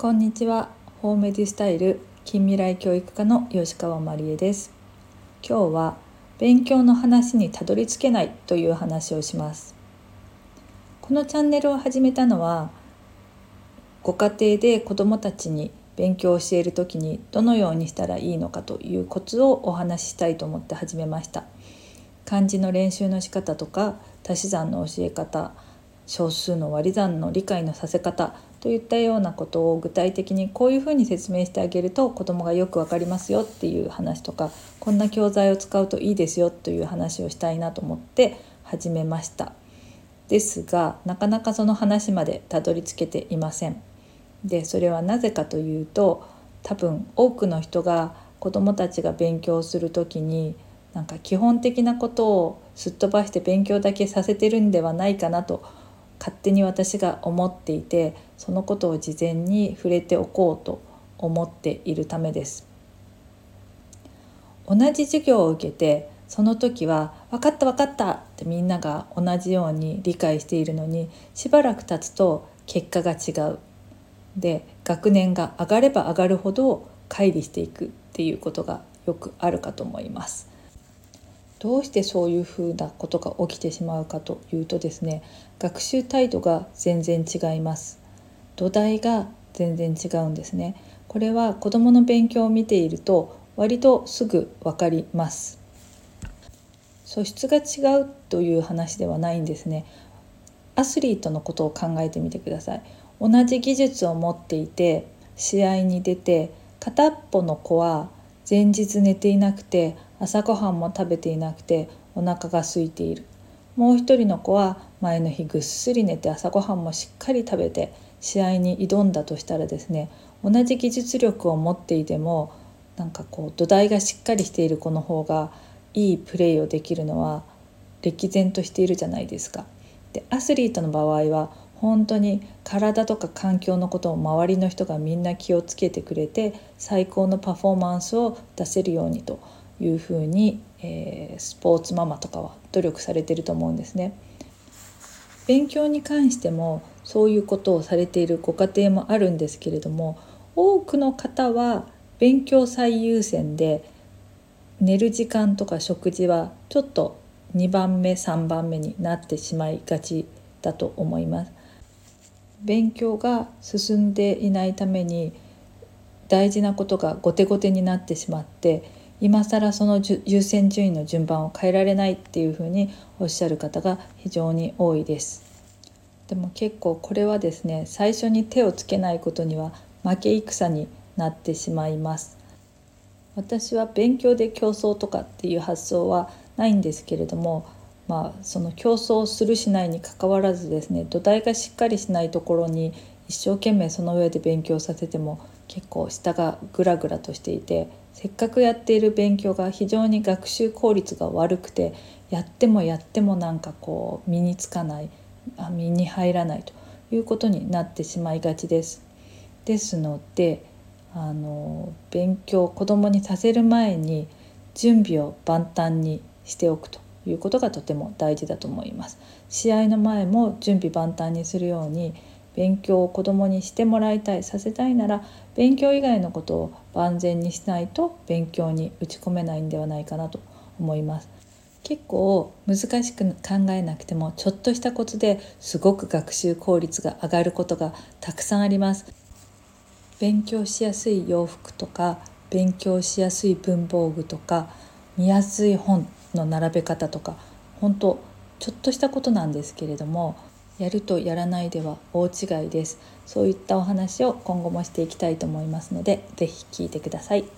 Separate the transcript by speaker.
Speaker 1: こんにちは。ホームディスタイル近未来教育科の吉川真理恵です。今日は勉強の話にたどり着けないという話をします。このチャンネルを始めたのはご家庭で子どもたちに勉強を教える時にどのようにしたらいいのかというコツをお話ししたいと思って始めました。漢字の練習の仕方とか足し算の教え方小数の割り算の理解のさせ方といったようなことを具体的にこういうふうに説明してあげると子どもがよく分かりますよっていう話とかこんな教材を使うといいですよという話をしたいなと思って始めました。ですがなかなかその話までたどり着けていません。でそれはなぜかというと多分多くの人が子どもたちが勉強する時になんか基本的なことをすっ飛ばして勉強だけさせてるんではないかなと思勝手に私が思っていてそのことを事前に触れておこうと思っているためです。同じ授業を受けてその時は「分かった分かった」ってみんなが同じように理解しているのにしばらく経つと結果が違う。で学年が上がれば上がるほど乖離していくっていうことがよくあるかと思います。どうしてそういうふうなことが起きてしまうかというとですね学習態度が全然違います。土台が全然違うんですね。これは子どもの勉強を見ていると割とすぐ分かります。素質が違うという話ではないんですね。アスリートのことを考えてみてください。同じ技術を持っていて試合に出て片っぽの子は前日寝ていなくて朝ごはんも食べていなくてお腹が空いているもう一人の子は前の日ぐっすり寝て朝ごはんもしっかり食べて試合に挑んだとしたらですね同じ技術力を持っていてもなんかこう土台がしっかりしている子の方がいいプレーをできるのは歴然としているじゃないですか。でアスリートの場合は本当に体とか環境のことを周りの人がみんな気をつけてくれて最高のパフォーマンスを出せるようにというふうに、えー、スポーツママとかは努力されてると思うんですね。勉強に関してもそういうことをされているご家庭もあるんですけれども多くの方は勉強最優先で寝る時間とか食事はちょっと2番目3番目になってしまいがちだと思います。勉強が進んでいないために大事なことが後手後手になってしまって今更その優先順位の順番を変えられないっていうふうにおっしゃる方が非常に多いです。でも結構これはですね最初に手をつけないことには負け戦になってしまいます。私は勉強で競争とかっていう発想はないんですけれどもまあその競争するしないにかかわらずですね土台がしっかりしないところに一生懸命その上で勉強させても結構下がグラグラとしていてせっかくやっている勉強が非常に学習効率が悪くてやってもやってもなんかこう身につかない身に入らないということになってしまいがちです。ですのであの勉強子どもにさせる前に準備を万端にしておくということがとても大事だと思います。試合の前も準備万端にするように勉強を子どもにしてもらいたいさせたいなら勉強以外のことを万全にしないと勉強に打ち込めないんではないかなと思います。結構難しく考えなくてもちょっとしたコツですごく学習効率が上がることがたくさんあります。勉強しやすい洋服とか勉強しやすい文房具とか見やすい本の並べ方とか本当ちょっとしたことなんですけれどもやるとやらないでは大違いですそういったお話を今後もしていきたいと思いますので是非聞いてください。